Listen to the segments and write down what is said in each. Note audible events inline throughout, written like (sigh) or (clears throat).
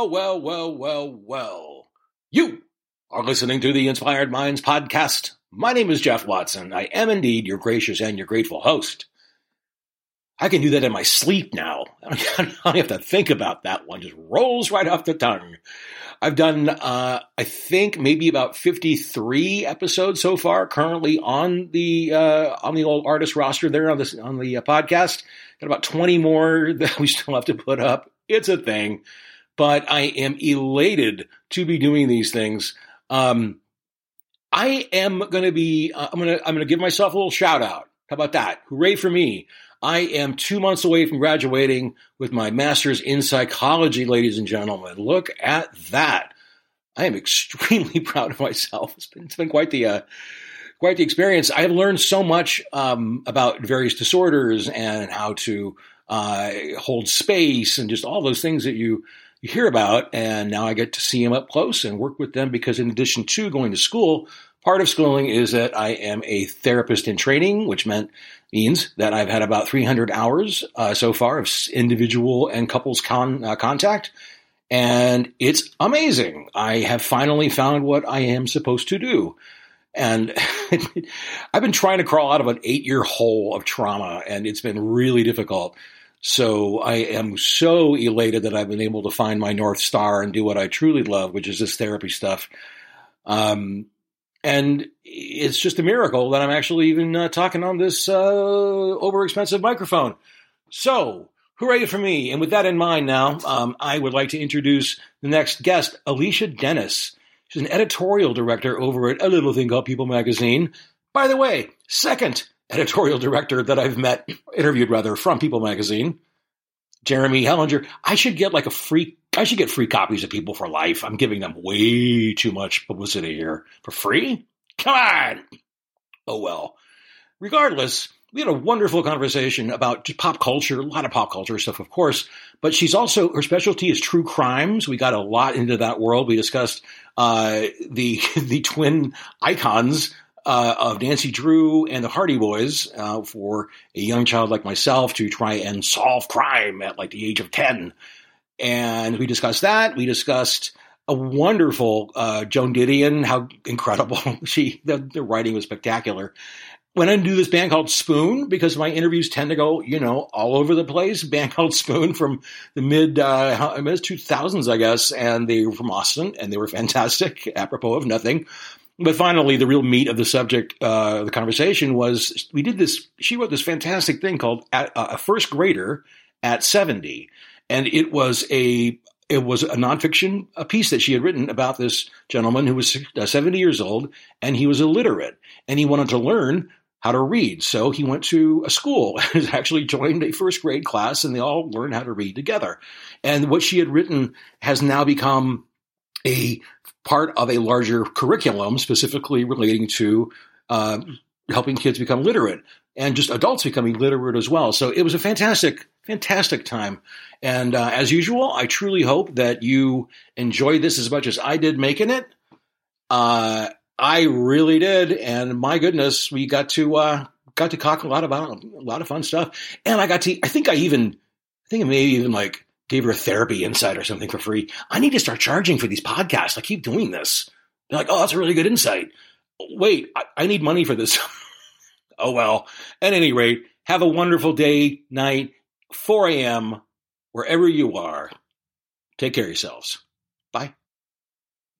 Well, well, well, well, well. You are listening to the Inspired Minds podcast. My name is Jeff Watson. I am indeed your gracious and your grateful host. I can do that in my sleep now. (laughs) I don't have to think about that one. Just rolls right off the tongue. I've done, uh, I think, maybe about fifty-three episodes so far. Currently on the uh, on the old artist roster there on this on the uh, podcast. Got about twenty more (laughs) that we still have to put up. It's a thing but I am elated to be doing these things. Um, I am going to be. Uh, I'm going to. I'm going to give myself a little shout out. How about that? Hooray for me! I am two months away from graduating with my master's in psychology, ladies and gentlemen. Look at that! I am (laughs) extremely proud of myself. It's been, it's been quite the uh, quite the experience. I have learned so much um, about various disorders and how to uh, hold space and just all those things that you you hear about. And now I get to see them up close and work with them because, in addition to going to school, part of schooling is that I am a therapist in training, which meant means that I've had about 300 hours uh, so far of individual and couples con, uh, contact. And it's amazing. I have finally found what I am supposed to do. And (laughs) I've been trying to crawl out of an eight year hole of trauma, and it's been really difficult. So I am so elated that I've been able to find my North Star and do what I truly love, which is this therapy stuff. Um, and it's just a miracle that I'm actually even uh, talking on this uh, over expensive microphone. So, hooray for me. And with that in mind now, um, I would like to introduce the next guest, Alicia Dennis. She's an editorial director over at a little thing called People Magazine. By the way, second editorial director that I've met, interviewed rather, from People Magazine, Jeremy Hellinger. I should get like a free, I should get free copies of People for Life. I'm giving them way too much publicity here. For free? Come on! Oh well. Regardless, we had a wonderful conversation about pop culture, a lot of pop culture stuff, of course, but she's also, her specialty is true crimes. We got a lot into that world. We discussed uh, the, (laughs) the twin icons uh, of Nancy Drew and the Hardy Boys uh, for a young child like myself to try and solve crime at like the age of 10. And we discussed that. We discussed a wonderful uh, Joan Didion, how incredible (laughs) she, the, the writing was spectacular. Went on to do this band called Spoon because my interviews tend to go, you know, all over the place. (laughs) Band called Spoon from the mid uh, mid two thousands, I guess, and they were from Austin, and they were fantastic. (laughs) Apropos of nothing, but finally, the real meat of the subject, uh, the conversation was we did this. She wrote this fantastic thing called "A First Grader at 70. and it was a it was a nonfiction a piece that she had written about this gentleman who was uh, 70 years old and he was illiterate and he wanted to learn how to read. So he went to a school (laughs) and actually joined a first grade class and they all learned how to read together. And what she had written has now become a part of a larger curriculum specifically relating to uh, helping kids become literate and just adults becoming literate as well. So it was a fantastic, fantastic time. And uh, as usual, I truly hope that you enjoyed this as much as I did making it. Uh, I really did, and my goodness, we got to uh, got to talk a lot about a lot of fun stuff, and I got to. I think I even, I think maybe even like gave her a therapy insight or something for free. I need to start charging for these podcasts. I keep doing this. They're like, oh, that's a really good insight. Wait, I, I need money for this. (laughs) oh, well. At any rate, have a wonderful day, night, 4 a.m., wherever you are. Take care of yourselves. Bye.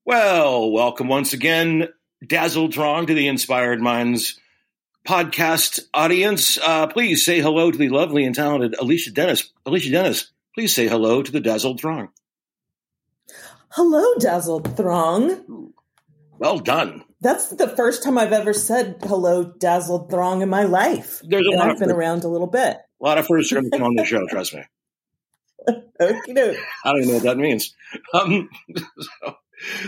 Well, welcome once again, Dazzled Throng, to the Inspired Minds podcast audience. Uh, please say hello to the lovely and talented Alicia Dennis. Alicia Dennis, Please say hello to the dazzled throng. Hello, dazzled throng. Well done. That's the first time I've ever said hello, dazzled throng in my life. There's a and lot I've been around a little bit. A lot of firsts are on the show, (laughs) trust me. okay, I don't even know what that means. Um, (laughs) so,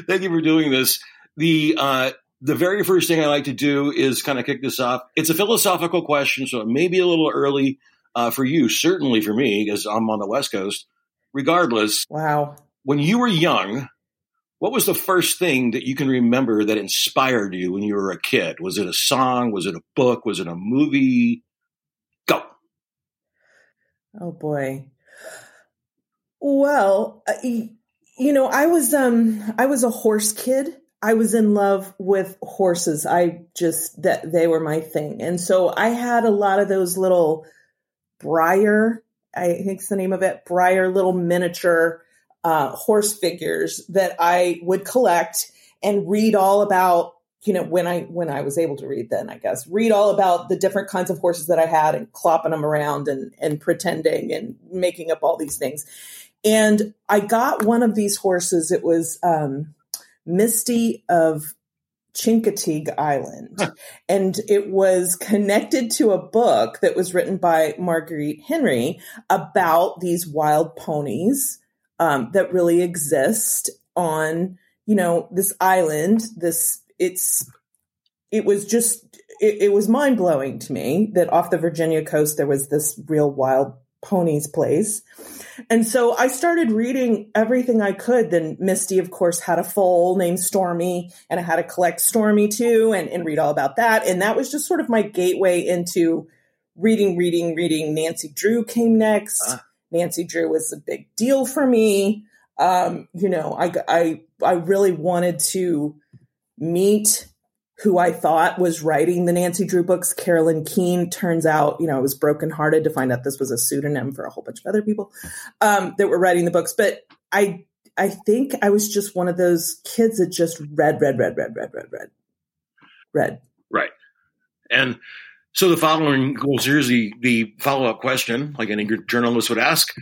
thank you for doing this. The uh, the very first thing I like to do is kind of kick this off. It's a philosophical question, so it may be a little early uh, for you, certainly for me, because I'm on the West Coast. Regardless, wow. When you were young, what was the first thing that you can remember that inspired you when you were a kid? Was it a song? Was it a book? Was it a movie? Go. Oh boy. Well, uh, you you know, I was um I was a horse kid. I was in love with horses. I just that they were my thing. And so I had a lot of those little Breyer, I think think's the name of it, Breyer little miniature uh, horse figures that I would collect and read all about you know when i when i was able to read then i guess. Read all about the different kinds of horses that i had and clopping them around and and pretending and making up all these things. And i got one of these horses. It was um, misty of chincoteague island huh. and it was connected to a book that was written by marguerite henry about these wild ponies um, that really exist on you know this island this it's it was just it, it was mind blowing to me that off the Virginia coast there was this real wild ponies place. And so I started reading everything I could. Then Misty, of course, had a foal named Stormy, and I had to collect Stormy too and, and read all about that. And that was just sort of my gateway into reading, reading, reading. Nancy Drew came next. Uh. Nancy Drew was a big deal for me. Um, you know, I, I, I really wanted to meet who I thought was writing the Nancy Drew books, Carolyn Keene. Turns out, you know, I was brokenhearted to find out this was a pseudonym for a whole bunch of other people um, that were writing the books. But I, I think I was just one of those kids that just read, read, read, read, read, read, read, read. Right. And so the following goes here's the, the follow up question, like any journalist would ask.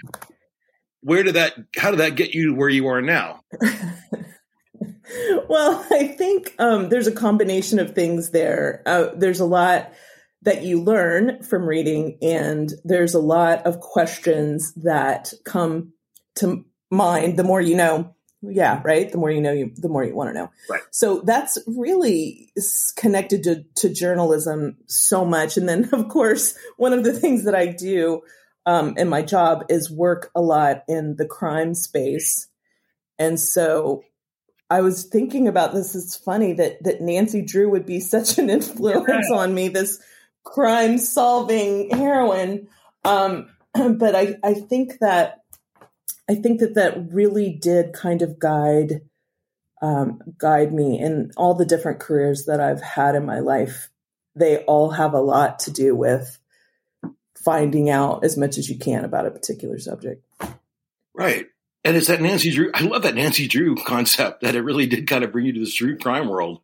Where did that, how did that get you to where you are now? (laughs) well, (laughs) I think um, there's a combination of things there. Uh, there's a lot that you learn from reading, and there's a lot of questions that come to mind the more you know. Yeah, right. The more you know, you the more you want to know. Right. So that's really connected to to journalism so much. And then, (laughs) of course, one of the things that I do um, in my job is work a lot in the crime space. And so I was thinking about this. It's funny that that Nancy Drew would be such an influence yeah. on me. This crime solving heroine, um, (clears throat) but I I think that I think that that really did kind of guide um, guide me in all the different careers that I've had in my life. They all have a lot to do with finding out as much as you can about a particular subject. Right. And it's that Nancy Drew. I love that Nancy Drew concept that it really did kind of bring you to this true crime world.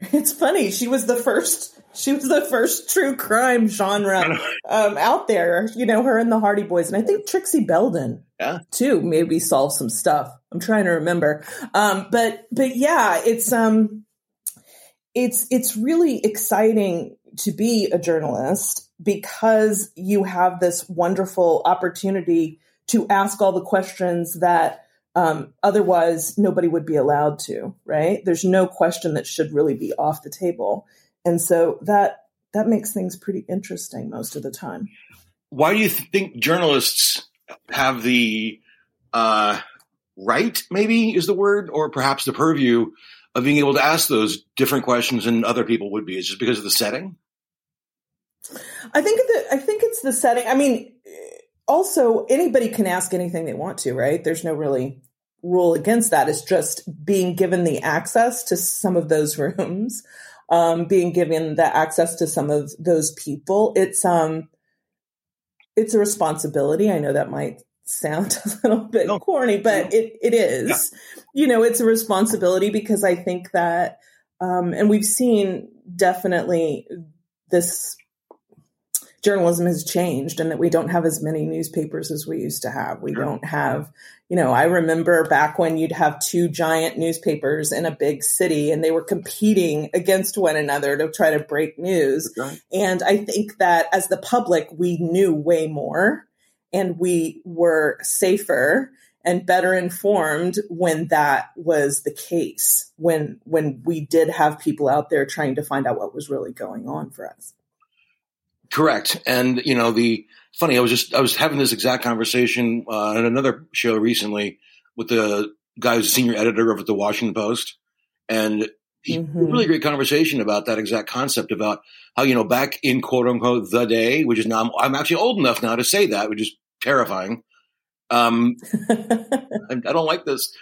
It's funny. She was the first. She was the first true crime genre um, out there. You know, her and the Hardy Boys, and I think Trixie Belden, yeah, too, maybe solve some stuff. I'm trying to remember, um, but but yeah, it's um, it's it's really exciting to be a journalist because you have this wonderful opportunity to ask all the questions that um, otherwise nobody would be allowed to right? There's no question that should really be off the table. And so that that makes things pretty interesting most of the time. Why do you think journalists have the uh, right maybe is the word or perhaps the purview of being able to ask those different questions than other people would be? Is just because of the setting? I think that i think it's the setting. I mean also anybody can ask anything they want to, right? There's no really rule against that. It's just being given the access to some of those (laughs) rooms, um, being given the access to some of those people. It's um, it's a responsibility. I know that might sound (laughs) a little bit no. corny, but no. it it is. Yeah. You know, it's a responsibility because I think that, um, and we've seen definitely this journalism has changed and that we don't have as many newspapers as we used to have. We sure. don't have, you know, I remember back when you'd have two giant newspapers in a big city and they were competing against one another to try to break news. Right. And I think that as the public, we knew way more and we were safer and better informed when that was the case when when we did have people out there trying to find out what was really going on for us Correct. And, you know, the funny, I was just, I was having this exact conversation uh, on another show recently with the guy who's a senior editor of the Washington Post. And he, mm-hmm. really great conversation about that exact concept about how, you know, back in quote unquote the day, which is now, I'm, I'm actually old enough now to say that, which is terrifying. Um, (laughs) I don't like this.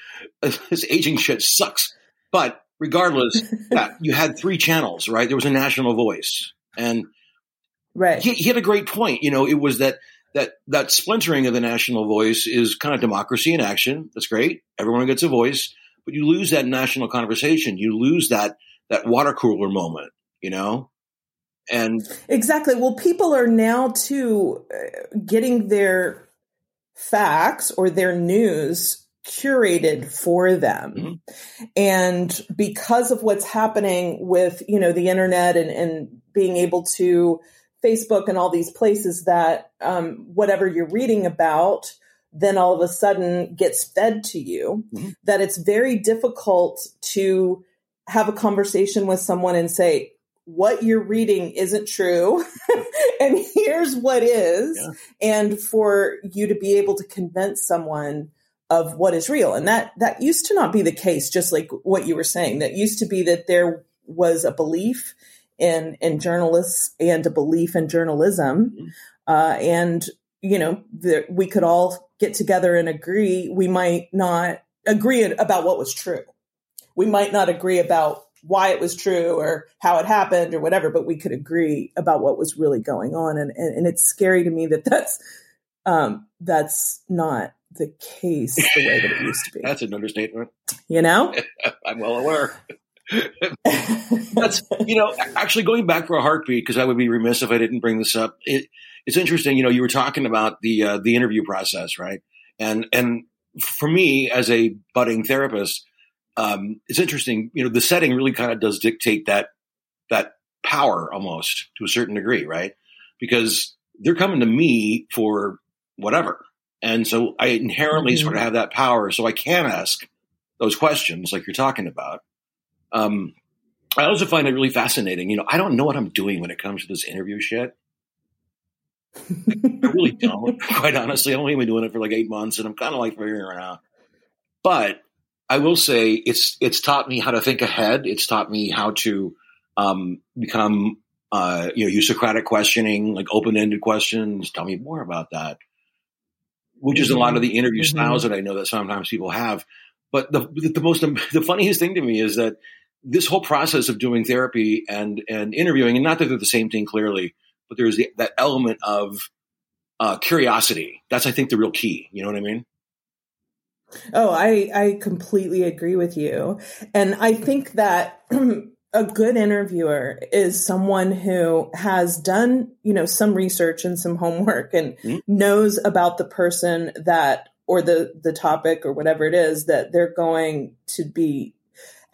This aging shit sucks. But regardless, yeah, you had three channels, right? There was a national voice, and right. He, he had a great point. You know, it was that that that splintering of the national voice is kind of democracy in action. That's great. Everyone gets a voice, but you lose that national conversation. You lose that that water cooler moment. You know, and exactly. Well, people are now too uh, getting their facts or their news curated for them. Mm-hmm. And because of what's happening with, you know, the internet and, and being able to Facebook and all these places that um, whatever you're reading about, then all of a sudden gets fed to you, mm-hmm. that it's very difficult to have a conversation with someone and say, what you're reading isn't true (laughs) and here's what is yeah. and for you to be able to convince someone of what is real. And that, that used to not be the case, just like what you were saying. That used to be that there was a belief in, in journalists and a belief in journalism. Mm-hmm. Uh, and, you know, the, we could all get together and agree. We might not agree about what was true. We might not agree about why it was true or how it happened or whatever, but we could agree about what was really going on. And, and, and it's scary to me that that's, um, that's not the case the way that it used to be. (laughs) That's an understatement. You know? (laughs) I'm well aware. That's you know actually going back for a heartbeat because I would be remiss if I didn't bring this up. It, it's interesting. You know, you were talking about the uh, the interview process, right? And and for me as a budding therapist, um, it's interesting. You know, the setting really kind of does dictate that that power almost to a certain degree, right? Because they're coming to me for whatever and so I inherently mm-hmm. sort of have that power. So I can ask those questions like you're talking about. Um, I also find it really fascinating. You know, I don't know what I'm doing when it comes to this interview shit. I really (laughs) don't, quite honestly. I've only been doing it for like eight months and I'm kind of like figuring it out. But I will say it's it's taught me how to think ahead. It's taught me how to um, become uh, you know, use Socratic questioning, like open ended questions. Tell me more about that which is a lot of the interview mm-hmm. styles that I know that sometimes people have. But the, the most, the funniest thing to me is that this whole process of doing therapy and, and interviewing, and not that they're the same thing clearly, but there's the, that element of uh, curiosity. That's, I think, the real key. You know what I mean? Oh, I, I completely agree with you. And I think that (clears throat) a good interviewer is someone who has done, you know, some research and some homework and mm-hmm. knows about the person that or the the topic or whatever it is that they're going to be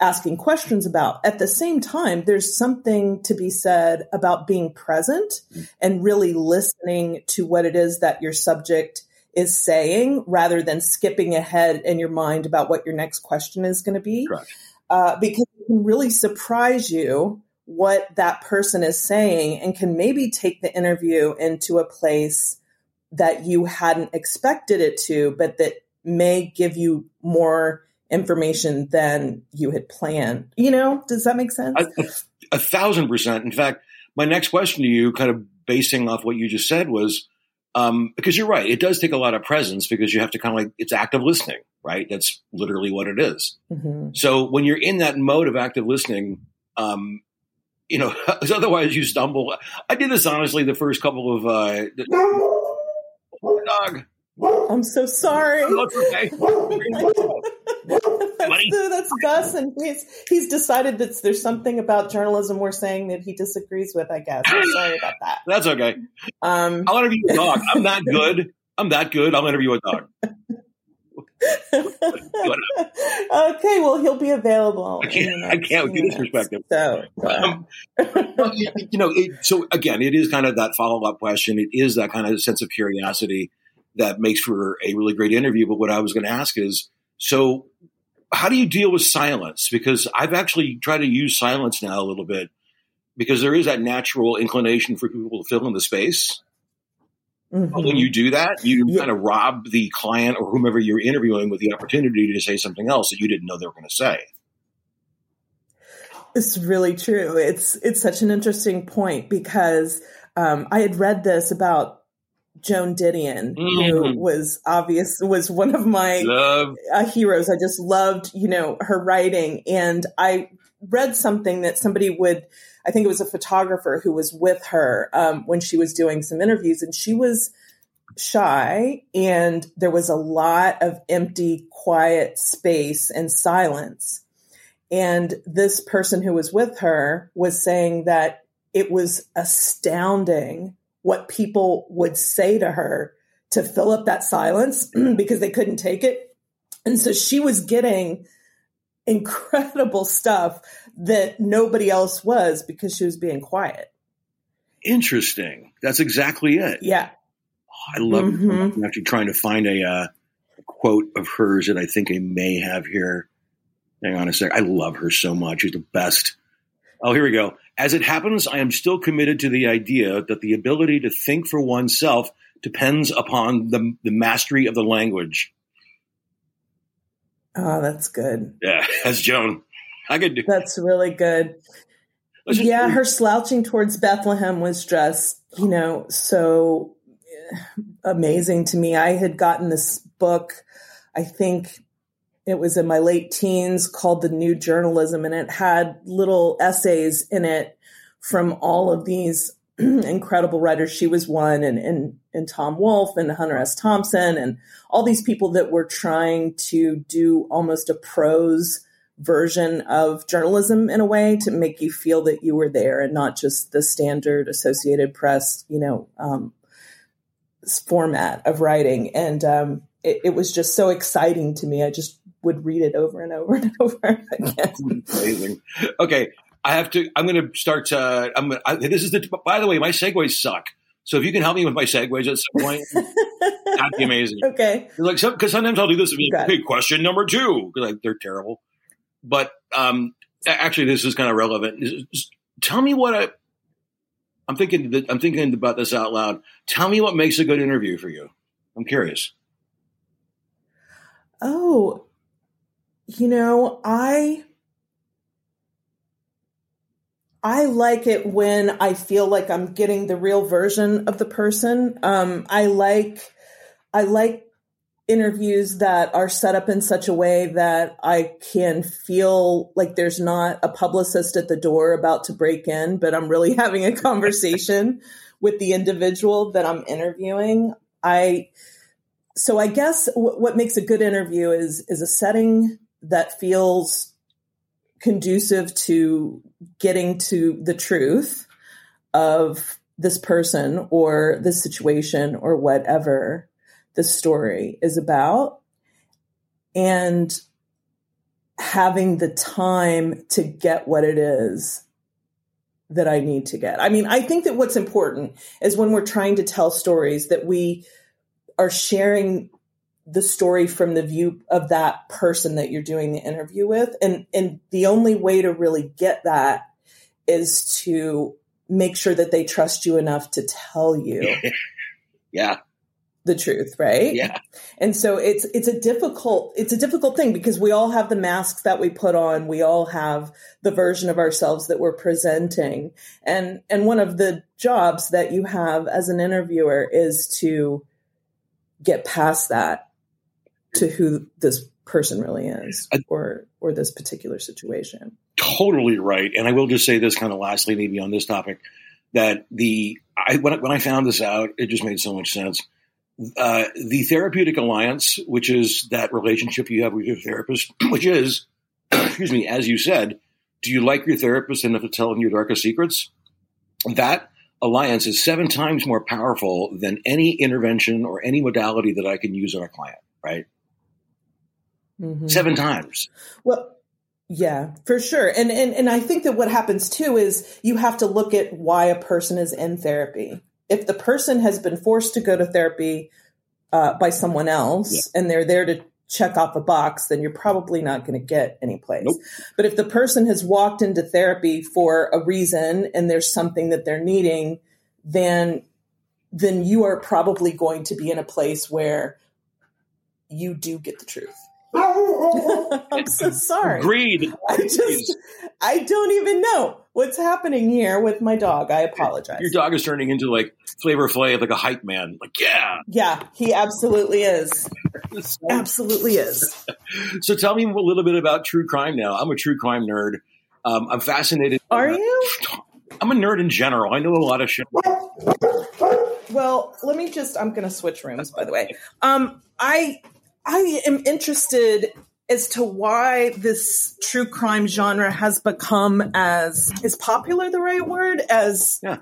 asking questions about. At the same time, there's something to be said about being present and really listening to what it is that your subject is saying rather than skipping ahead in your mind about what your next question is going to be. Uh, because it can really surprise you what that person is saying and can maybe take the interview into a place that you hadn't expected it to, but that may give you more information than you had planned. You know, does that make sense? A, a, a thousand percent. In fact, my next question to you, kind of basing off what you just said, was um, because you're right, it does take a lot of presence because you have to kind of like it's active listening right? That's literally what it is. Mm-hmm. So when you're in that mode of active listening, um, you know, (laughs) otherwise you stumble. I did this honestly the first couple of uh, the, (laughs) dog. I'm so sorry. okay. (laughs) that's, that's Gus, and he's he's decided that there's something about journalism we're saying that he disagrees with. I guess. I'm sorry about that. (laughs) That's okay. Um, I'll interview a dog. I'm that (laughs) good. I'm that good. I'll interview a dog. (laughs) okay, well, he'll be available. I can't, I can't perspective. So, um, you know, it, so again, it is kind of that follow up question. It is that kind of sense of curiosity that makes for a really great interview. But what I was going to ask is, so how do you deal with silence? Because I've actually tried to use silence now a little bit because there is that natural inclination for people to fill in the space. Mm-hmm. When you do that, you yeah. kind of rob the client or whomever you're interviewing with the opportunity to say something else that you didn't know they were going to say. It's really true. It's it's such an interesting point because um, I had read this about Joan Didion, mm. who was obvious was one of my uh, heroes. I just loved, you know, her writing, and I read something that somebody would. I think it was a photographer who was with her um, when she was doing some interviews, and she was shy, and there was a lot of empty, quiet space and silence. And this person who was with her was saying that it was astounding what people would say to her to fill up that silence (clears throat) because they couldn't take it. And so she was getting incredible stuff that nobody else was because she was being quiet. Interesting. That's exactly it. Yeah. Oh, I love mm-hmm. I'm actually trying to find a uh, quote of hers that I think I may have here. Hang on a sec. I love her so much. She's the best. Oh, here we go. As it happens, I am still committed to the idea that the ability to think for oneself depends upon the, the mastery of the language. Oh, that's good. Yeah, (laughs) that's Joan. I could do. That's really good. Just, yeah, her slouching towards Bethlehem was just, you know, so amazing to me. I had gotten this book, I think it was in my late teens called The New Journalism, and it had little essays in it from all of these (clears throat) incredible writers. She was one, and, and, and Tom Wolfe and Hunter S. Thompson, and all these people that were trying to do almost a prose version of journalism in a way to make you feel that you were there and not just the standard Associated Press, you know, um, format of writing. And um, it, it was just so exciting to me. I just would read it over and over (laughs) and over again. Amazing. Okay, I have to. I'm going to start. Uh, I'm. Gonna, I, this is the. By the way, my segues suck. So if you can help me with my segues at some point, (laughs) that'd be amazing. Okay. Like because sometimes I'll do this. Like, okay, question number two. Like they're terrible. But um, actually, this is kind of relevant. Just tell me what I. I'm thinking. I'm thinking about this out loud. Tell me what makes a good interview for you. I'm curious. Oh, you know, I I like it when I feel like I'm getting the real version of the person. Um, I like I like interviews that are set up in such a way that I can feel like there's not a publicist at the door about to break in, but I'm really (laughs) having a conversation with the individual that I'm interviewing. I so I guess w- what makes a good interview is is a setting that feels conducive to getting to the truth of this person or this situation or whatever the story is about and having the time to get what it is that I need to get. I mean, I think that what's important is when we're trying to tell stories that we are sharing the story from the view of that person that you're doing the interview with. And and the only way to really get that is to make sure that they trust you enough to tell you (laughs) yeah. the truth right? Yeah. And so it's it's a difficult it's a difficult thing because we all have the masks that we put on. We all have the version of ourselves that we're presenting. And and one of the jobs that you have as an interviewer is to get past that to who this person really is or or this particular situation. Totally right. And I will just say this kind of lastly, maybe on this topic, that the I when, when I found this out, it just made so much sense. Uh, the therapeutic alliance, which is that relationship you have with your therapist, (clears throat) which is, (clears throat) excuse me, as you said, do you like your therapist enough to tell them your darkest secrets? That alliance is seven times more powerful than any intervention or any modality that I can use on a client, right? Mm-hmm. seven times. Well, yeah, for sure. And, and and I think that what happens too is you have to look at why a person is in therapy. If the person has been forced to go to therapy uh, by someone else yeah. and they're there to check off a box, then you're probably not going to get any place. Nope. But if the person has walked into therapy for a reason and there's something that they're needing, then then you are probably going to be in a place where you do get the truth (laughs) I'm so sorry. Agreed. I just, I don't even know what's happening here with my dog. I apologize. Your dog is turning into like Flavor Flav, like a hype man. Like, yeah. Yeah, he absolutely is. (laughs) absolutely is. So tell me a little bit about true crime now. I'm a true crime nerd. Um, I'm fascinated. Are you? I'm a nerd in general. I know a lot of shit. Well, let me just I'm going to switch rooms by the way. Um I I am interested as to why this true crime genre has become as is popular the right word? As Yeah.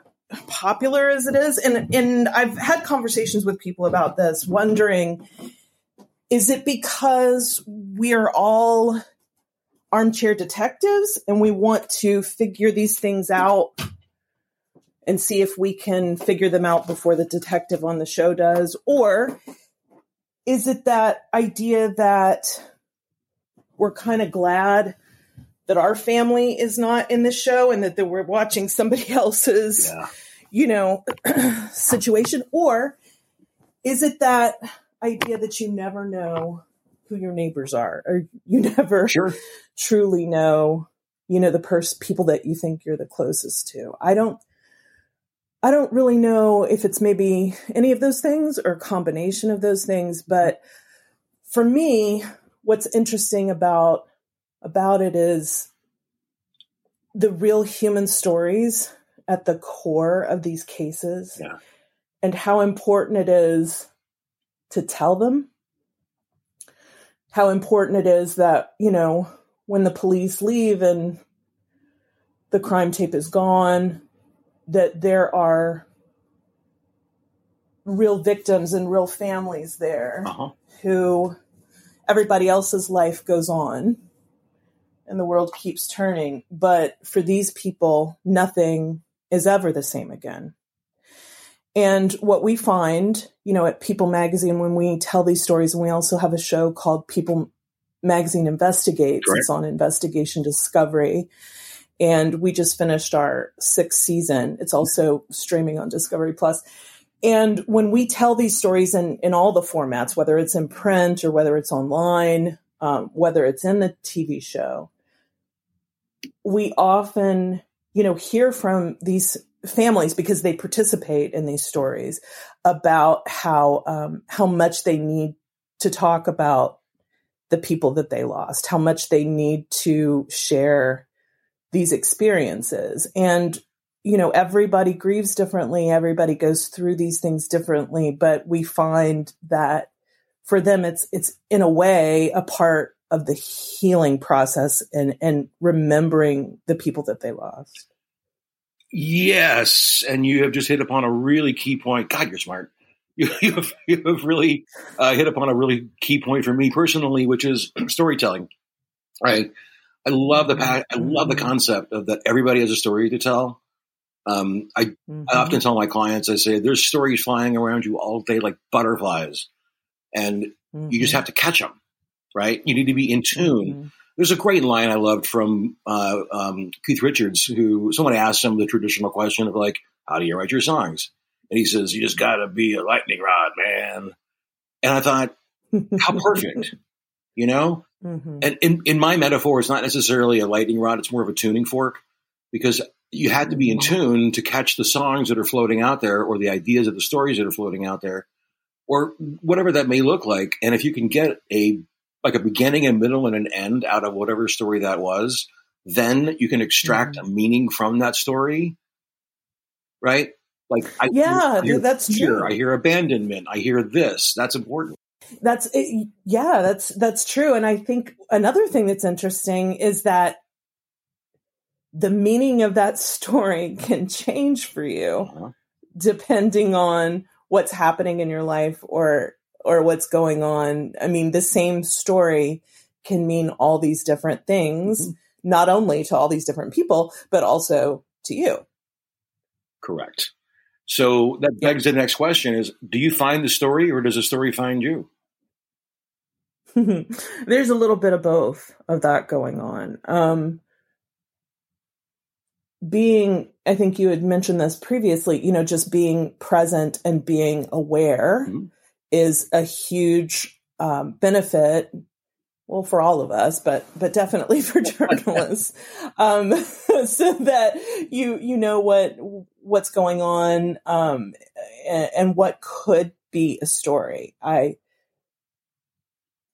popular as it is? And and I've had conversations with people about this wondering is it because we're all armchair detectives and we want to figure these things out and see if we can figure them out before the detective on the show does? Or is it that idea that we're kind of glad that our family is not in the show and that, we're watching somebody (laughs) else's Yeah. you know (clears throat) situation or is it that idea that you never know who your neighbors are or you (laughs) never Sure. truly know you know the person people that you think you're the closest to i don't i don't really know if it's maybe any of those things or a combination of those things but for me what's interesting about about it is the real human stories at the core of these cases Yeah. and how important it is to tell them how important it is that you know when the police leave and the crime tape is gone that there are real victims and real families there Uh-huh. who everybody else's life goes on and the world keeps turning but for these people nothing is ever the same again and what we find you know at people magazine when we tell these stories and we also have a show called people magazine investigates Correct. it's on investigation discovery and we just finished our sixth season it's also streaming on discovery Plus. and when we tell these stories in, in all the formats, whether it's in print or whether it's online, um, whether it's in the TV show, we often, you know, hear from these families because they participate in these stories about how um, how much they need to talk about the people that they lost, how much they need to share these experiences, and you know everybody grieves differently everybody goes through these things differently but we find that for them it's it's in a way a part of the healing process and and remembering the people that they lost Yes, and you have just hit upon a really key point. God, you're smart. You, (laughs) you, have, you have really uh, hit upon a really key point for me personally, which is (clears throat) storytelling. Right. I love the I love the concept of that everybody has a story to tell. Um, I, Mhm. I often tell my clients, I say, there's stories flying around you all day like butterflies, and you just Mhm. have to catch them. Right. You need to be in tune. Mhm. There's a great line I loved from uh, um, Keith Richards, who someone asked him the traditional question of like, "How do you write your songs?" And he says, "You just got to be a lightning rod, man." And I thought, how perfect, (laughs) you know. Mhm. And in, in my metaphor, it's not necessarily a lightning rod; it's more of a tuning fork, because you had to be in tune to catch the songs that are floating out there, or the ideas of the stories that are floating out there, or whatever that may look like. And if you can get a like a beginning, a middle, and an end out of whatever story that was, then you can extract a meaning from that story, right? Like, I Yeah, hear that's fear, true. I hear abandonment. I hear this. That's important. That's it, yeah, that's that's true. And I think another thing that's interesting is that the meaning of that story (laughs) can change for you Uh-huh. depending on what's happening in your life or or what's going on. I mean, the same story can mean all these different things, not only to all these different people, but also to you. Correct. So that begs the next question: Is do you find the story, or does the story find you? (laughs) There's a little bit of both of that going on. Um, being, I think you had mentioned this previously, you know, just being present and being aware Mhm. is a huge um, benefit well for all of us but but definitely (laughs) for (laughs) journalists um, so that you you know what what's going on um, and, and, what could be a story i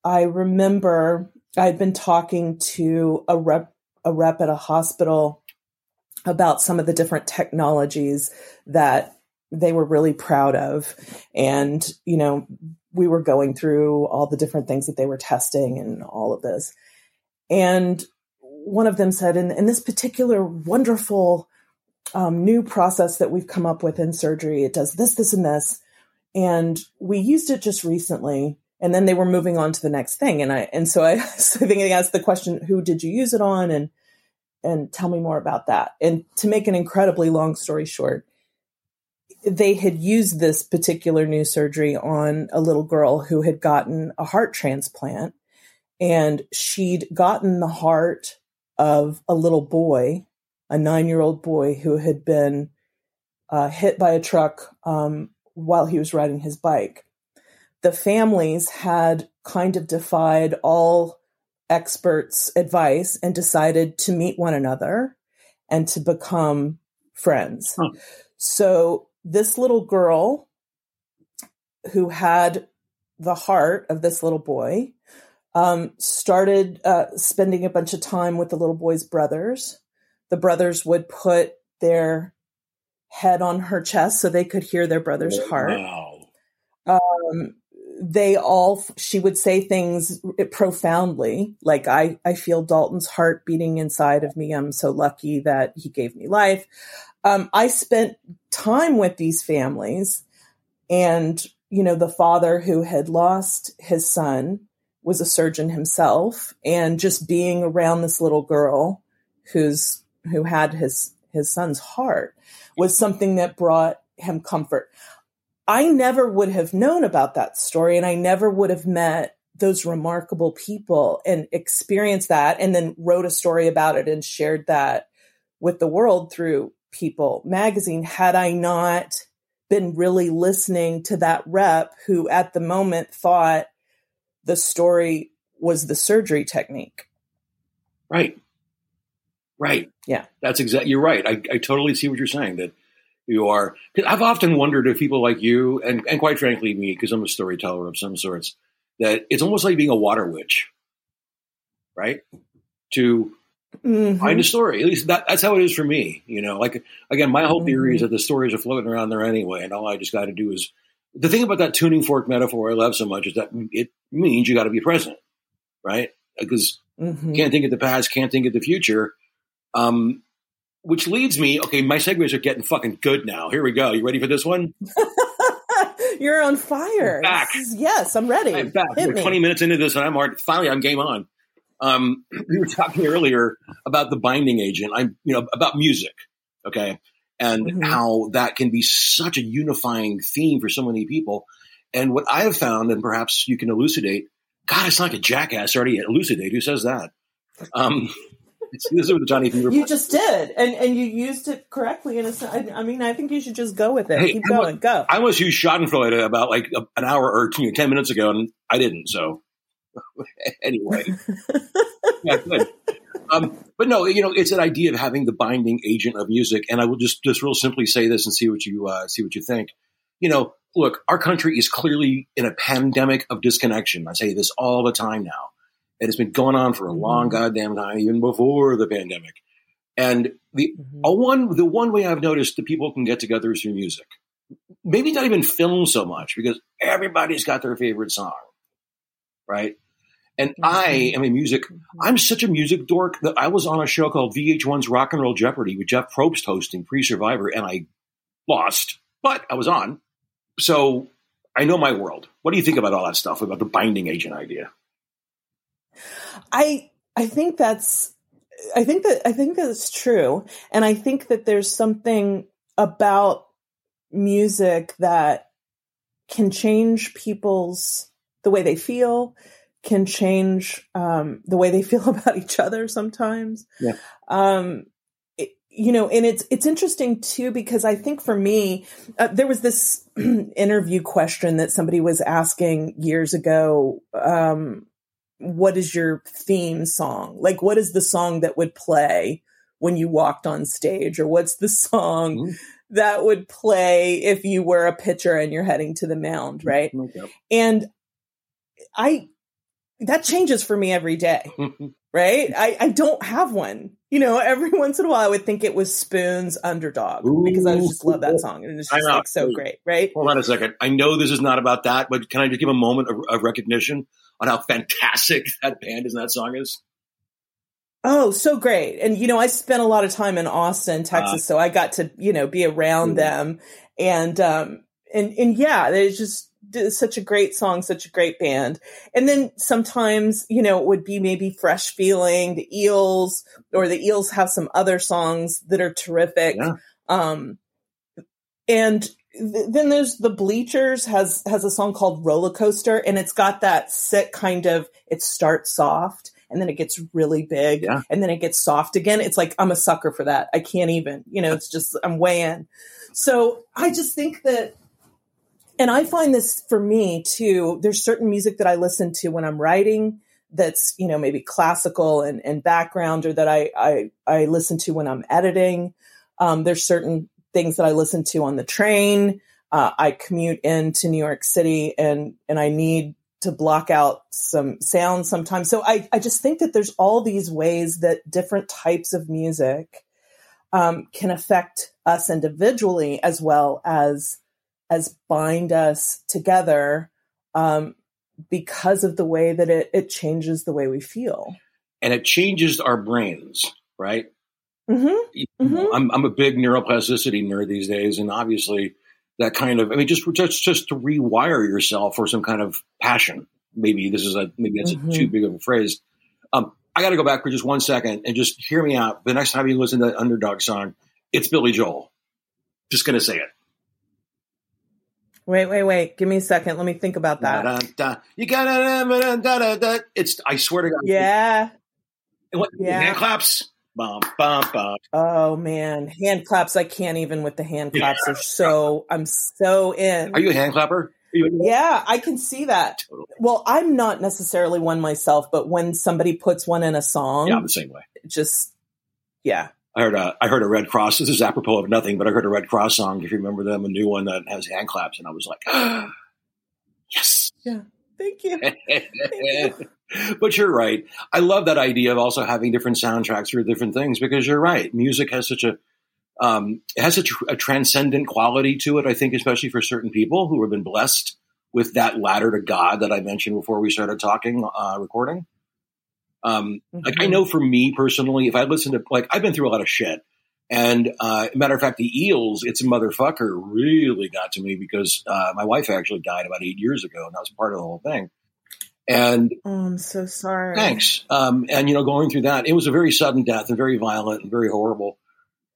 i remember i'd been talking to a rep a rep at a hospital about some of the different technologies that they were really proud of and you know we were going through all the different things that they were testing and all of this. And one of them said, in, in this particular wonderful um, new process that we've come up with in surgery, it does this, this, and this. And we used it just recently. And then they were moving on to the next thing. And I, and so I, (laughs) so I think I asked the question, who did you use it on? And, and tell me more about that. And to make an incredibly long story short, they had used this particular new surgery on a little girl who had gotten a heart transplant and she'd gotten the heart of a little boy, a nine year old boy who had been uh, hit by a truck um, while he was riding his bike. The families had kind of defied all experts' advice and decided to meet one another and to become friends. Huh. So this little girl who had the heart of this little boy um, started uh, spending a bunch of time with the little boy's brothers. The brothers would put their head on her chest so they could hear their brother's oh, heart. Wow. Um, they all, she would say things profoundly, like, I, I feel Dalton's heart beating inside of me. I'm so lucky that he gave me life um, I spent time with these families, and you know, the father who had lost his son was a surgeon himself, and just being around this little girl who's who had his his son's heart was something that brought him comfort. I never would have known about that story, and I never would have met those remarkable people and experienced that, and then wrote a story about it and shared that with the world through People magazine had I not been really listening to that rep who at the moment thought the story was the surgery technique. Right. Right. Yeah. That's exactly, you're right. I, I totally see what you're saying that you are, I've often wondered if people like you, and, and quite frankly me, because I'm a storyteller of some sorts, that it's almost like being a water witch, right? To Mm-hmm. Find a story. At least that, that's how it is for me. You know, like again, my whole theory mm-hmm. is that the stories are floating around there anyway, and all I just got to do is the thing about that tuning fork metaphor I love so much is that it means you got to be present, right? Because mm-hmm. can't think of the past, can't think of the future. Um, which leads me, okay, my segues are getting fucking good now. Here we go. You ready for this one? (laughs) You're on fire. I'm back. yes, I'm ready. I'm back. Hit 20 minutes into this, and I'm already, finally I'm game on. Um, (clears throat) we were talking earlier about the binding agent. I'm, you know, about music. Okay. And mm-hmm. how that can be such a unifying theme for so many people. And what I have found, and perhaps you can elucidate, God, it's like a jackass already elucidate. Who says that? Um, this is what the Johnny Fever. You just did, and and you used it correctly. In I mean, I think you should just go with it. Hey, Keep I going, go. I almost used Schadenfreude about like an hour or you know, ten minutes ago, and I didn't. So (laughs) anyway. (laughs) yeah, good. Um, but no, you know, it's an idea of having the binding agent of music. And I will just, just real simply say this and see what you, uh, see what you think. You know, look, our country is clearly in a pandemic of disconnection. I say this all the time now. It has been going on for a long mm-hmm. goddamn time, even before the pandemic. And the mm-hmm. one, the one way I've noticed that people can get together is through music. Maybe not even film so much because everybody's got their favorite song, right? And mm-hmm. I am a music, mm-hmm. I'm such a music dork that I was on a show called VH1's Rock and Roll Jeopardy with Jeff Probst hosting pre Survivor, and I lost, but I was on. So I know my world. What do you think about all that stuff, about the binding agent idea? I I think that's I think that I think that's true. And I think that there's something about music that can change people's the way they feel, can change um, the way they feel (laughs) about each other sometimes. Yeah. Um, it, you know, and it's it's interesting too because I think for me, uh, there was this (clears throat) interview question that somebody was asking years ago. Um, what is your theme song? Like, what is the song that would play when you walked on stage? Or what's the song mm-hmm. that would play if you were a pitcher and you're heading to the mound, right? Okay. And I, that changes for me every day, right? I, I don't have one. You know, every (laughs) once in a while I would think it was Spoon's Underdog Ooh. because I just love that song and it's just like so great, right? Hold on a second. I know this is not about that, but can I just give a moment of, of recognition on how fantastic (laughs) that band is and that song is? Oh, so great. And, you know, I spent a lot of time in Austin, Texas, uh, so I got to, you know, be around mm-hmm. them. And, um, and, and yeah, it's just such a great song, such a great band. And then sometimes, you know, it would be maybe Fresh Feeling, the Eels, or the Eels have some other songs that are terrific. Yeah. Um, and then there's the bleachers has has a song called roller coaster and it's got that sick kind of it starts soft and then it gets really big yeah. and then it gets soft again. It's like i'm a sucker for that. I can't even you know it's just i'm way in. So i just think that and i find this for me too there's certain music that i listen to when i'm writing that's you know maybe classical and, and background or that I, I i listen to when i'm editing. Um, there's certain things that I listen to on the train. Uh, I commute into New York City and, and I need to block out some sound sometimes. So I, I just think that there's all these ways that different types of music um, can affect us individually as well as as bind us together um, because of the way that it, it changes the way we feel. And it changes our brains, right? Mm-hmm. mm-hmm. I'm, I'm a big neuroplasticity nerd these days, and obviously that kind of I mean just just just to rewire yourself for some kind of passion. Maybe this is a maybe that's mm-hmm. too big of a phrase. Um, I got to go back for just one second and just hear me out. The next time you listen to that underdog song, it's Billy Joel. Just gonna say it. Wait, wait, wait. Give me a second. Let me think about that. Da, da, da. You got it. It's. I swear to God. Yeah. What, yeah. Hand claps. Bum, bum, bum. Oh man, hand claps! I can't even with the hand claps. Yeah. They're so I'm so in. Are you a hand clapper? Yeah, I can see that. Totally. Well, I'm not necessarily one myself, but when somebody puts one in a song, yeah, I'm the same way. Just yeah. I heard a I heard a Redd Kross. This is apropos of nothing, but I heard a Redd Kross song. If you remember them, a new one that has hand claps, and I was like, (gasps) yes, yeah. Thank you. Thank you. (laughs) but you're right. I love that idea of also having different soundtracks for different things because you're right. Music has such a um, it has such a, a transcendent quality to it. I think, especially for certain people who have been blessed with that ladder to God that I mentioned before we started talking, uh, recording. Um, mm-hmm. Like I mm-hmm. know for me personally, if I listen to like I've been through a lot of shit, and uh, matter of fact, the Eels, it's a motherfucker, really got to me because uh, my wife actually died about eight years ago, and that was part of the whole thing. And oh, I'm so sorry. Thanks. Um, and you know, going through that, it was a very sudden death and very violent and very horrible.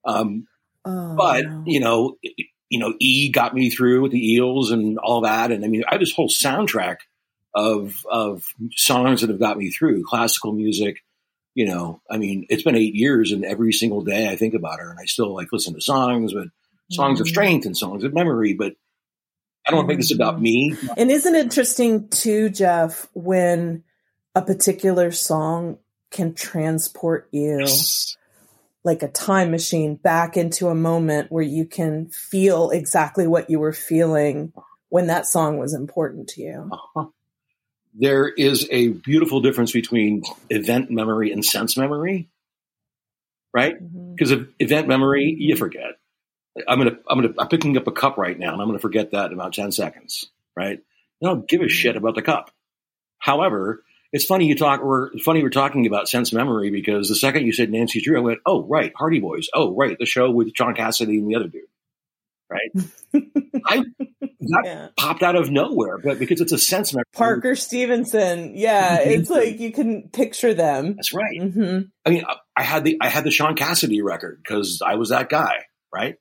Um, oh, but no. you know, you know, E got me through with the Eels and all that, and I mean, I have this whole soundtrack of of songs that have got me through classical music. You know, I mean, it's been eight years, and every single day I think about her, and I still like listen to songs, but songs mm-hmm. of strength and songs of memory. But I don't make this about me. And isn't it interesting too, Jeff, when a particular song can transport you yes. like a time machine back into a moment where you can feel exactly what you were feeling when that song was important to you. Uh-huh. There is a beautiful difference between event memory and sense memory, right? Because mm-hmm. of event memory, you forget. I'm gonna I'm gonna I'm picking up a cup right now, and I'm gonna forget that in about ten seconds, right? I don't give a mm-hmm. shit about the cup. However, it's funny you talk. We're funny we're talking about sense memory because the second you said Nancy Drew, I went, "Oh, right, Hardy Boys. Oh, right, the show with Shaun Cassidy and the other dude." Right? (laughs) I that yeah. popped out of nowhere, but because it's a sense memory. Parker Stevenson, yeah, it's like you can picture them. That's right. Mm-hmm. I mean, I had the I had the Shaun Cassidy record because I was that guy, right?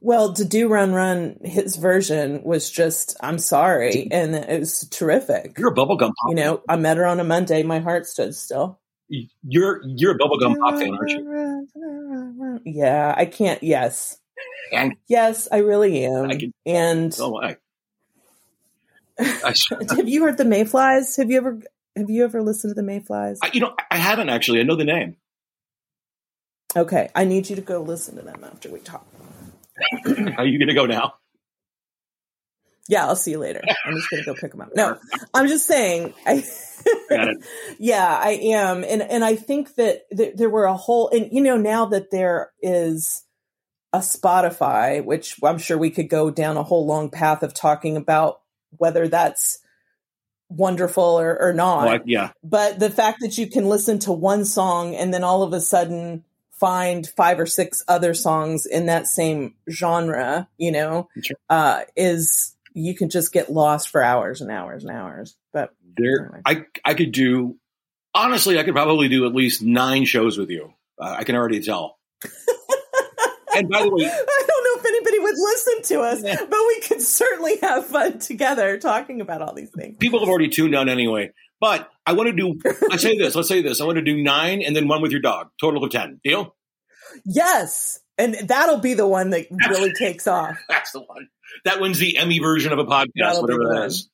Well, Da Doo Ron Ron, his version was just, I'm sorry. And it was terrific. You're a bubblegum pop. You know, I met her on a Monday. My heart stood still. You're, you're a bubblegum pop fan, aren't you? Yeah, I can't. Yes. And yes, I really am. I can, and oh, I, (laughs) have you heard the Mayflies? Have you ever have you ever listened to the Mayflies? I, you know, I haven't actually. I know the name. Okay, I need you to go listen to them after we talk. Are you going to go now? Yeah, I'll see you later. (laughs) I'm just going to go pick them up. No, I'm just saying. I, (laughs) yeah, I am, and and I think that th- there were a whole, and you know, now that there is a Spotify, which I'm sure we could go down a whole long path of talking about whether that's wonderful or, or not. Well, I- yeah. But the fact that you can listen to one song and then all of a sudden find five or six other songs in that same genre, you know, Sure. uh, is you can just get lost for hours and hours and hours. But There, I I could do. Honestly, I could probably do at least nine shows with you. Uh, I can already tell. (laughs) and by the way, (laughs) I don't know if anybody would listen to us, Yeah. but we could certainly have fun together talking about all these things. people have already tuned out anyway. But I want to do. (laughs) Let's say this. Let's say this. I want to do nine and then one with your dog. Total of ten. Deal. Yes. And that'll be the one that really (laughs) takes off. That's the one. That one's the Emmy version of a podcast, That'll whatever that is.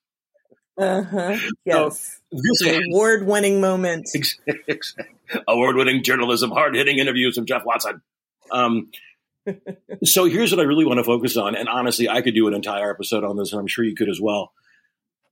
Uh-huh. Yes. This Award winning moment. award-winning journalism, hard-hitting interviews from Jeff Watson. Um, so here's what I really want to focus on, and honestly, I could do an entire episode on this, and I'm sure you could as well.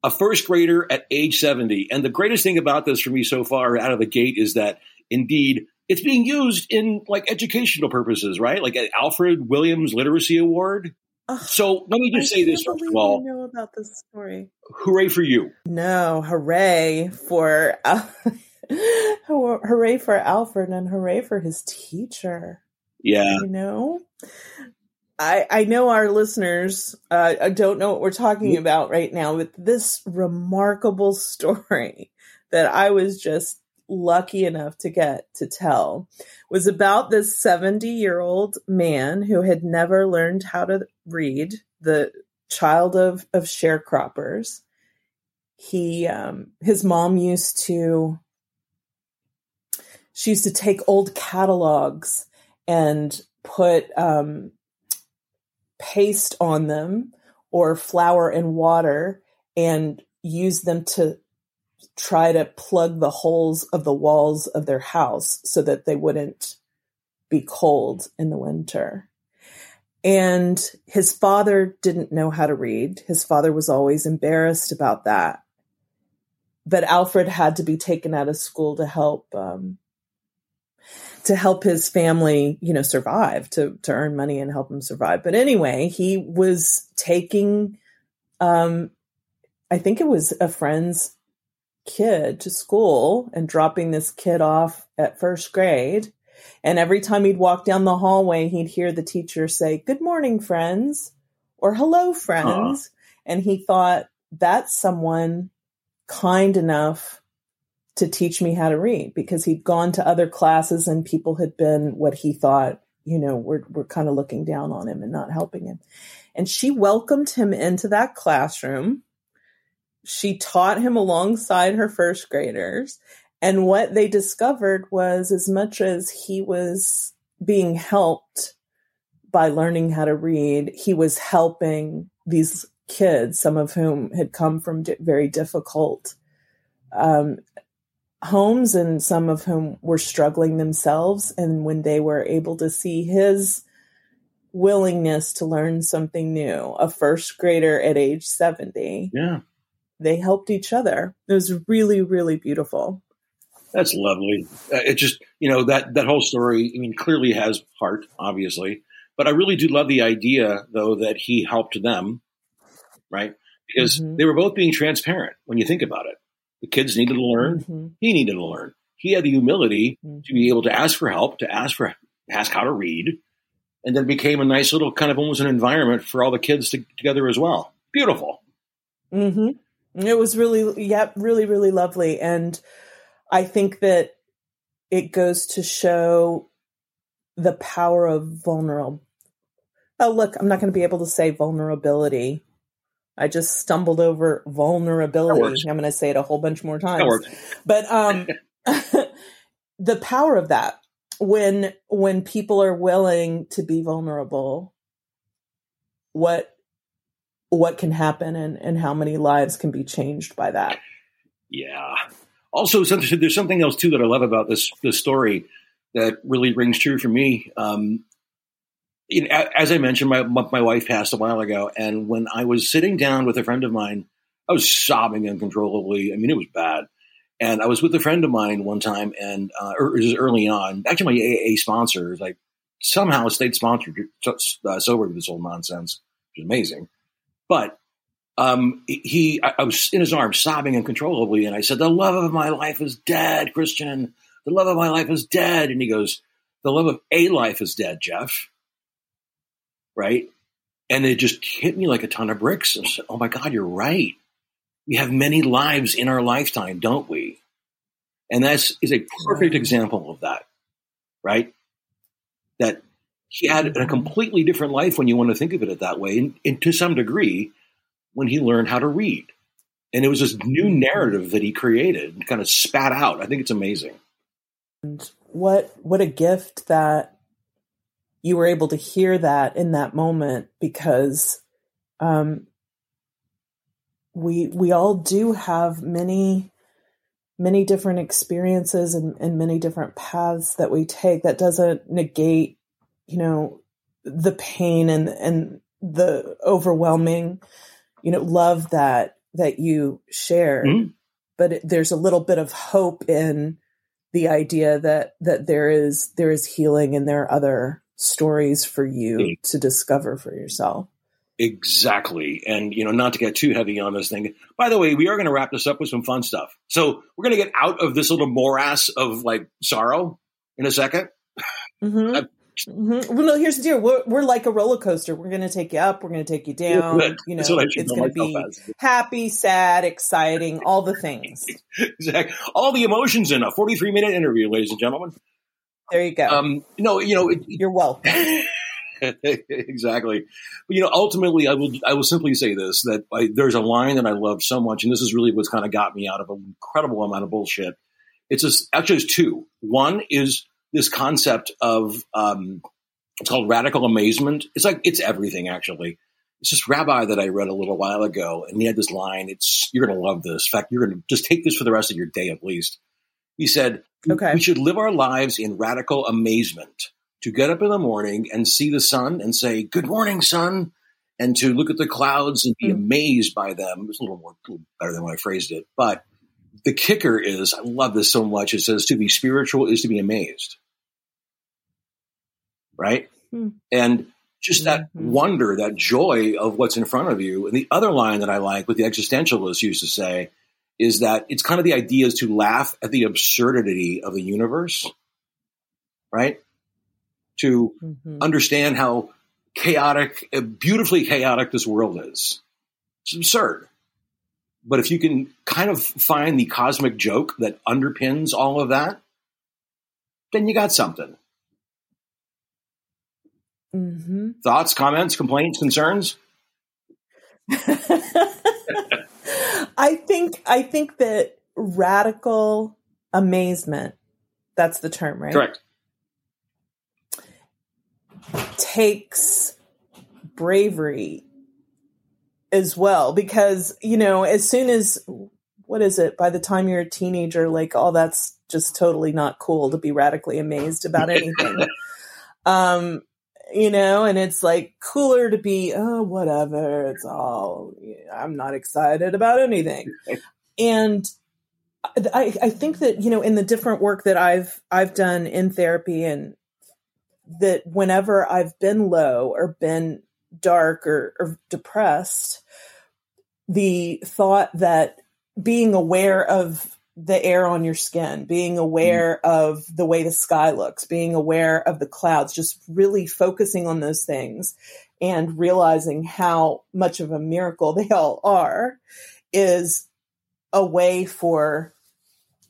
A first grader at age 70, and the greatest thing about this for me so far out of the gate is that indeed it's being used in like educational purposes, right? Like Alfred Williams Literacy Award. So let me I just say this first of all: you know about this story. hooray for you! No, hooray for (laughs) hooray for Alfred and hooray for his teacher. Yeah, You know, I I know our listeners uh, don't know what we're talking about right now, but this remarkable (laughs) story that I was just lucky enough to get to tell was about this 70 year old man who had never learned how to read, the child of, of sharecroppers. He, um, his mom used to, she used to take old catalogs and put, um, paste on them or flour and water and use them to try to plug the holes of the walls of their house so that they wouldn't be cold in the winter. And his father didn't know how to read. His father was always embarrassed about that. But Alfred had to be taken out of school to help um, to help his family, you know, survive, to to earn money and help him survive. But anyway, he was taking um I think it was a friend's kid to school and dropping this kid off at first grade. And every time he'd walk down the hallway, he'd hear the teacher say, Good morning, friends, or hello, friends. And he thought, That's someone kind enough to teach me how to read because he'd gone to other classes and people had been what he thought, you know, were, were kind of looking down on him and not helping him. And she welcomed him into that classroom she taught him alongside her first graders. And what they discovered was as much as he was being helped by learning how to read, he was helping these kids, some of whom had come from di- very difficult um, homes and some of whom were struggling themselves. And when they were able to see his willingness to learn something new, a first grader at age 70, yeah, they helped each other. It was really, really beautiful. that's lovely. Uh, it just you know that that whole story. I mean, clearly has heart, obviously, but I really do love the idea though that he helped them, right? Because Mhm. they were both being transparent when you think about it. The kids needed to learn. Mhm. He needed to learn. He had the humility Mhm. to be able to ask for help, to ask for ask how to read, and then became a nice little kind of almost an environment for all the kids to, together as well. Beautiful. Mm-hmm. It was really, yeah, really, really lovely. And I think that it goes to show the power of vulnerable. Oh, look, I'm not going to be able to say vulnerability. I just stumbled over vulnerability. I'm going to say it a whole bunch more times. That works. but um (laughs) (laughs) the power of that when when people are willing to be vulnerable what what can happen and and how many lives can be changed by that Yeah. also, there's something else too that I love about this this story that really rings true for me. Um, you know, as I mentioned, my my wife passed a while ago, and when I was sitting down with a friend of mine, I was sobbing uncontrollably. I mean, it was bad. And I was with a friend of mine one time, and uh, it was early on. Actually, my AA sponsor, like somehow stayed sponsored, uh, sober this whole nonsense, which is amazing. But um, he, I, I, was in his arms, sobbing uncontrollably, and I said, "The love of my life is dead, Christian. The love of my life is dead." And he goes, "The love of a life is dead, Jeff." Right? And it just hit me like a ton of bricks. I said, "Oh my God, you're right. We have many lives in our lifetime, don't we?" And that's is a perfect example of that, right? That he had a completely different life when you want to think of it that way, and, and to some degree when he learned how to read. And it was this new narrative that he created and kind of spat out. I think it's amazing. And what what a gift that you were able to hear that in that moment because um, we we all do have many many different experiences and, and many different paths that we take that doesn't negate you know the pain and and the overwhelming you know love that that you share mm-hmm. but it, there's a little bit of hope in the idea that that there is there is healing and there are other stories for you mm-hmm. to discover for yourself exactly and you know not to get too heavy on this thing by the way we are going to wrap this up with some fun stuff so we're going to get out of this little morass of like sorrow in a 2nd mm-hmm. Mm-hmm. Well, no, here's the deal. We're, we're like a roller coaster. We're going to take you up. We're going to take you down. You know, it's going to be as. happy, sad, exciting, all the things. (laughs) exactly. All the emotions in a 43 minute interview, ladies and gentlemen. There you go. Um, no, you know, it, you're welcome. (laughs) exactly. But you know, ultimately, I will I will simply say this: that I, there's a line that I love so much, and this is really what's kind of got me out of an incredible amount of bullshit. It's just, actually it's two. One is this concept of um, it's called radical amazement. It's like it's everything actually. It's this rabbi that I read a little while ago, and he had this line. It's you're going to love this. In fact, you're going to just take this for the rest of your day at least. He said, "Okay, we should live our lives in radical amazement. To get up in the morning and see the sun and say, "Good morning, sun," and to look at the clouds and be mm-hmm. amazed by them. It's a little more a little better than when I phrased it, but the kicker is, I love this so much. It says to be spiritual is to be amazed right? Hmm. And just that mm-hmm. wonder, that joy of what's in front of you. And the other line that I like, what the existentialists used to say, is that it's kind of the idea is to laugh at the absurdity of the universe, right? To mm-hmm. understand how chaotic, uh, beautifully chaotic this world is. It's absurd. But if you can kind of find the cosmic joke that underpins all of that, then you got something. Mm-hmm. Thoughts, comments, complaints, concerns? (laughs) I think I think that radical amazement, that's the term, right? Correct. Takes bravery as well because, you know, as soon as what is it, by the time you're a teenager, like all that's just totally not cool to be radically amazed about anything. (laughs) um you know, and it's like cooler to be, oh, whatever. It's all, I'm not excited about anything. and I, I think that, you know, in the different work that I've, I've done in therapy and that whenever I've been low or been dark or, or depressed, the thought that being aware of the air on your skin, being aware mm. of the way the sky looks, being aware of the clouds, just really focusing on those things and realizing how much of a miracle (laughs) they all are is a way for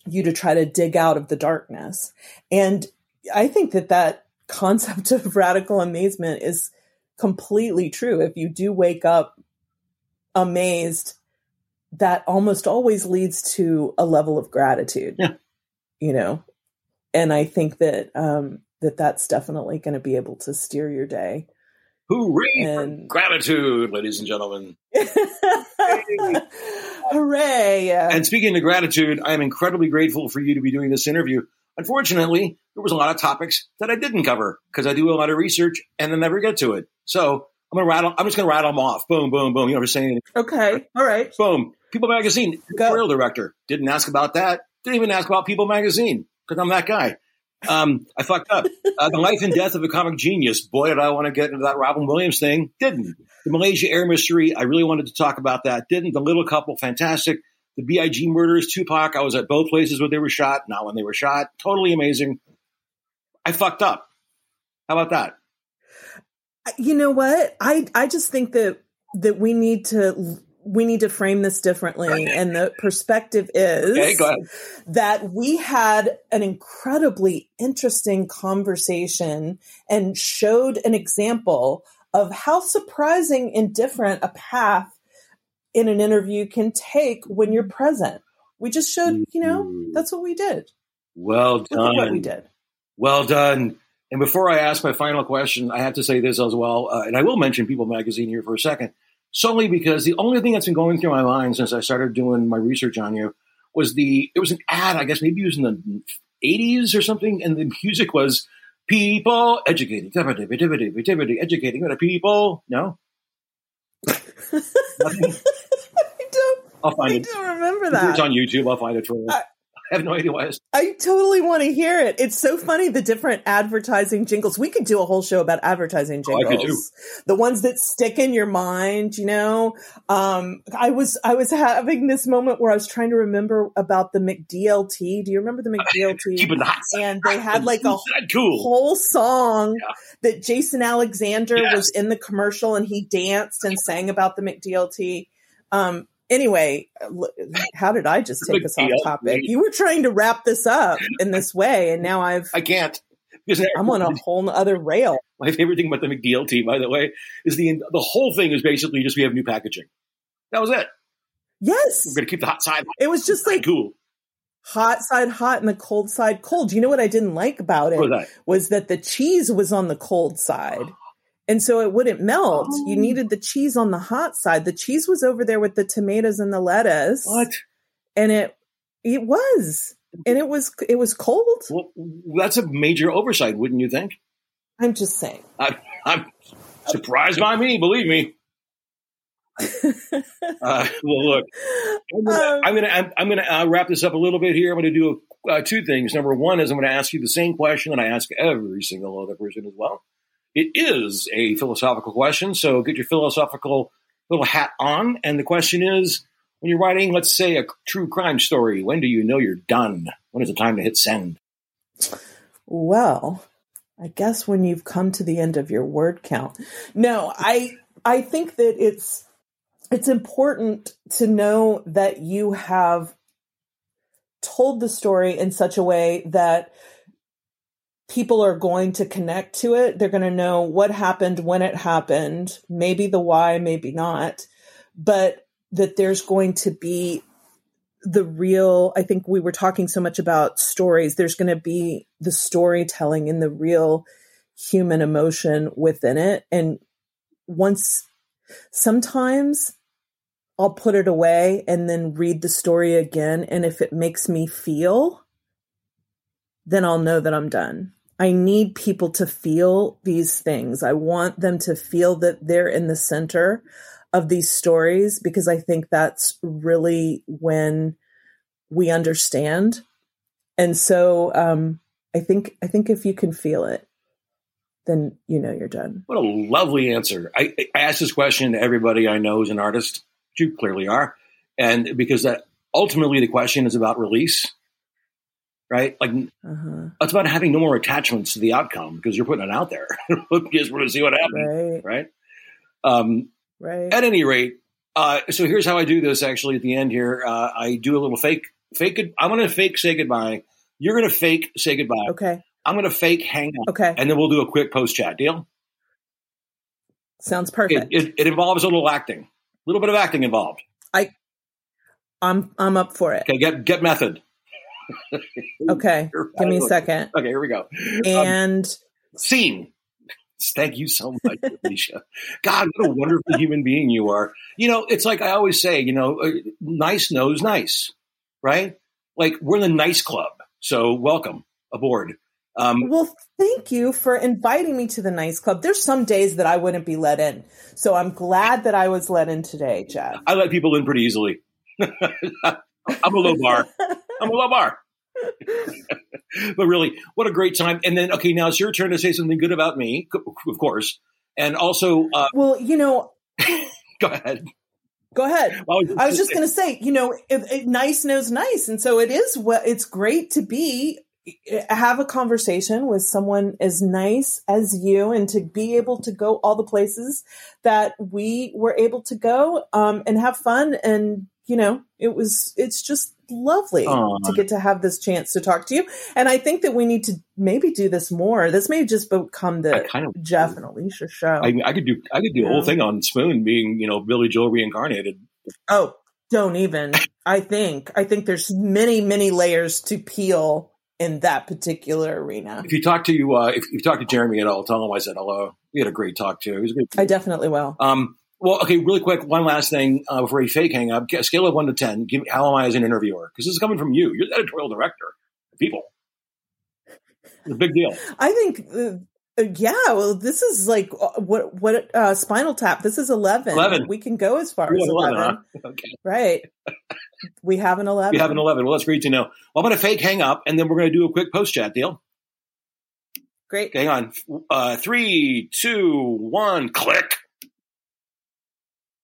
you to try to dig out of the darkness. And I think that that (laughs) concept of radical amazement is completely true. If you do wake up amazed that almost always leads to a level of gratitude. Yeah. You know, and I think that um, that that's definitely going to be able to steer your day. Hooray and, for gratitude, ladies and gentlemen. (laughs) Hooray! And speaking of gratitude, I am incredibly grateful for you to be doing this interview. Unfortunately, there was a lot of topics that I didn't cover because I do a lot of research and then never get to it. So I'm gonna rattle. I'm just gonna rattle them off. Boom, boom, boom. You know what I'm saying? Okay. All right. Boom. People Magazine editorial director didn't ask about that. Didn't even ask about People Magazine because I'm that guy. Um, I fucked up. Uh, the life and death of a comic genius. Boy, did I want to get into that Robin Williams thing. Didn't. The Malaysia Air Mystery. I really wanted to talk about that. Didn't. The Little Couple. Fantastic. The B.I.G. murders. Tupac. I was at both places where they were shot. Not when they were shot. Totally amazing. I fucked up. How about that? You know what? I I just think that that we need to we need to frame this differently and the perspective is Okay, that we had an incredibly interesting conversation and showed an example of how surprising and different a path in an interview can take when you're present. We just showed, you know, that's what we did. Well at what we done. did. Well done. And before I ask my final question, I have to say this as well, uh, and I will mention People Magazine here for a second, solely because the only thing that's been going through my mind since I started doing my research on you was the it was an ad, I guess maybe it was in the eighties or something, and the music was people educating, educating, people. No? I don't I'll find I it. don't remember that. It's on YouTube. I'll find it for you. I- I have no idea why. I totally want to hear it. It's so funny the different advertising jingles. We could do a whole show about advertising Oh, I jingles. could too. The ones that stick in your mind, you know. Um I was I was having this moment where I was trying to remember about the McDLT. Do you remember the (laughs) McDLT? keeping the hot and they had like a cool. whole song Yeah. that Jason Alexander Yes. was in the commercial and he danced and sang about the McDLT. Um, anyway, how did I just take us off topic? You were trying to wrap this up in this way, and now I've I can't. Because I'm on a whole other rail. My favorite thing about the McDLT, by the way, is the the whole thing is basically just we have new packaging. That was it. Yes, We're going to keep the hot side it was just like cool. hot side hot and the cold side cold. You know what I didn't like about it What was that? was that the cheese was on the cold side. And so it wouldn't melt. You Oh. needed the cheese on the hot side. The cheese was over there with the tomatoes and the lettuce. What? And it it was. And it was it was cold. Well, that's a major oversight, wouldn't you think? I'm just saying. I, I'm surprised by me, believe me. (laughs) Uh, well, look, I'm gonna, Um, I'm gonna, I'm, I'm gonna uh, wrap this up a little bit here. I'm gonna do uh, two things. Number one is I'm gonna ask you the same question that I ask every single other person as well. It is a philosophical question, so get your philosophical little hat on. And the question is, when you're writing, let's say, a true crime story, when do you know you're done? When is the time to hit send? Well, I guess when you've come to the end of your word count. No, I I think that it's it's important to know that you have told the story in such a way that people are going to connect to it. They're going to know what happened, when it happened, maybe the why, maybe not, but that there's going to be the real i think we were talking so much about stories there's going to be the storytelling and the real human emotion within it and once sometimes i'll put it away and then read the story again and if it makes me feel then i'll know that i'm done i need people to feel these things i want them to feel that they're in the center of these stories because I think that's really when we understand. And so um, I think I think if you can feel it, then you know you're done. What a lovely answer. I, I ask this question to everybody I know who's an artist, you clearly are, and because that ultimately the question is about release, right? Like Uh-huh. it's about having no more attachments to the outcome because you're putting it out there. (laughs) you just want to see what happens, Right, right? Um, right. at any rate, uh, so here's how I do this. Actually, at the end here, uh, I do a little fake. Fake. Good, I'm going to fake say goodbye. You're going to fake say goodbye. Okay, I'm going to fake hang up, okay. and then we'll do a quick post chat deal. Sounds perfect. it, it involves a little acting, a little bit of acting involved. I, I'm I'm up for it. Okay, get get method. Okay, give me a second. Okay, here we go. And Scene. Thank you so much, Alicia. God, what a wonderful human being you are. You know, it's like I always say, you know, uh, nice knows nice, right? Like we're in the nice club. So welcome aboard. Um, well, thank you for inviting me to the nice club. There's some days that I wouldn't be let in. So I'm glad that I was let in today, Jeff. I let people in pretty easily. (laughs) I'm a low bar. I'm a low bar. (laughs) but really, what a great time. And then, okay, now it's your turn to say something good about me, of course. And also, uh, well, you know, (laughs) go ahead. Go ahead. Well, I was just going to say, you know, it, it, nice knows nice, and so it is. What it's great to be have a conversation with someone as nice as you and to be able to go all the places that we were able to go um, and have fun and you know it was it's just lovely Aww. to get to have this chance to talk to you and i think that we need to maybe do this more this may just become the kind of jeff and alicia show i i could do i could do a whole thing on spoon being you know billy joel reincarnated oh don't even i think i think there's many many layers to peel in that particular arena. If you talk to you, uh, if you talk to Jeremy at all, tell him I said hello. We had a great talk too. He was great. I definitely will. Um, well, okay, really quick, one last thing uh, before we fake hang up. Scale of one to ten. Give, how am I as an interviewer? Because this is coming from you. You're the editorial director. People, it's a big deal. I think. Uh, uh, yeah, well, this is like uh, what what uh, Spinal Tap. This is eleven. Eleven. We can go as far as 11. 11 huh? (laughs) Okay. Right. We have an eleven. We have an eleven. Well, that's great to know. Well, I'm going to fake hang up, and then we're going to do a quick post chat deal. Great. Hang on. Uh, three, two, one, click.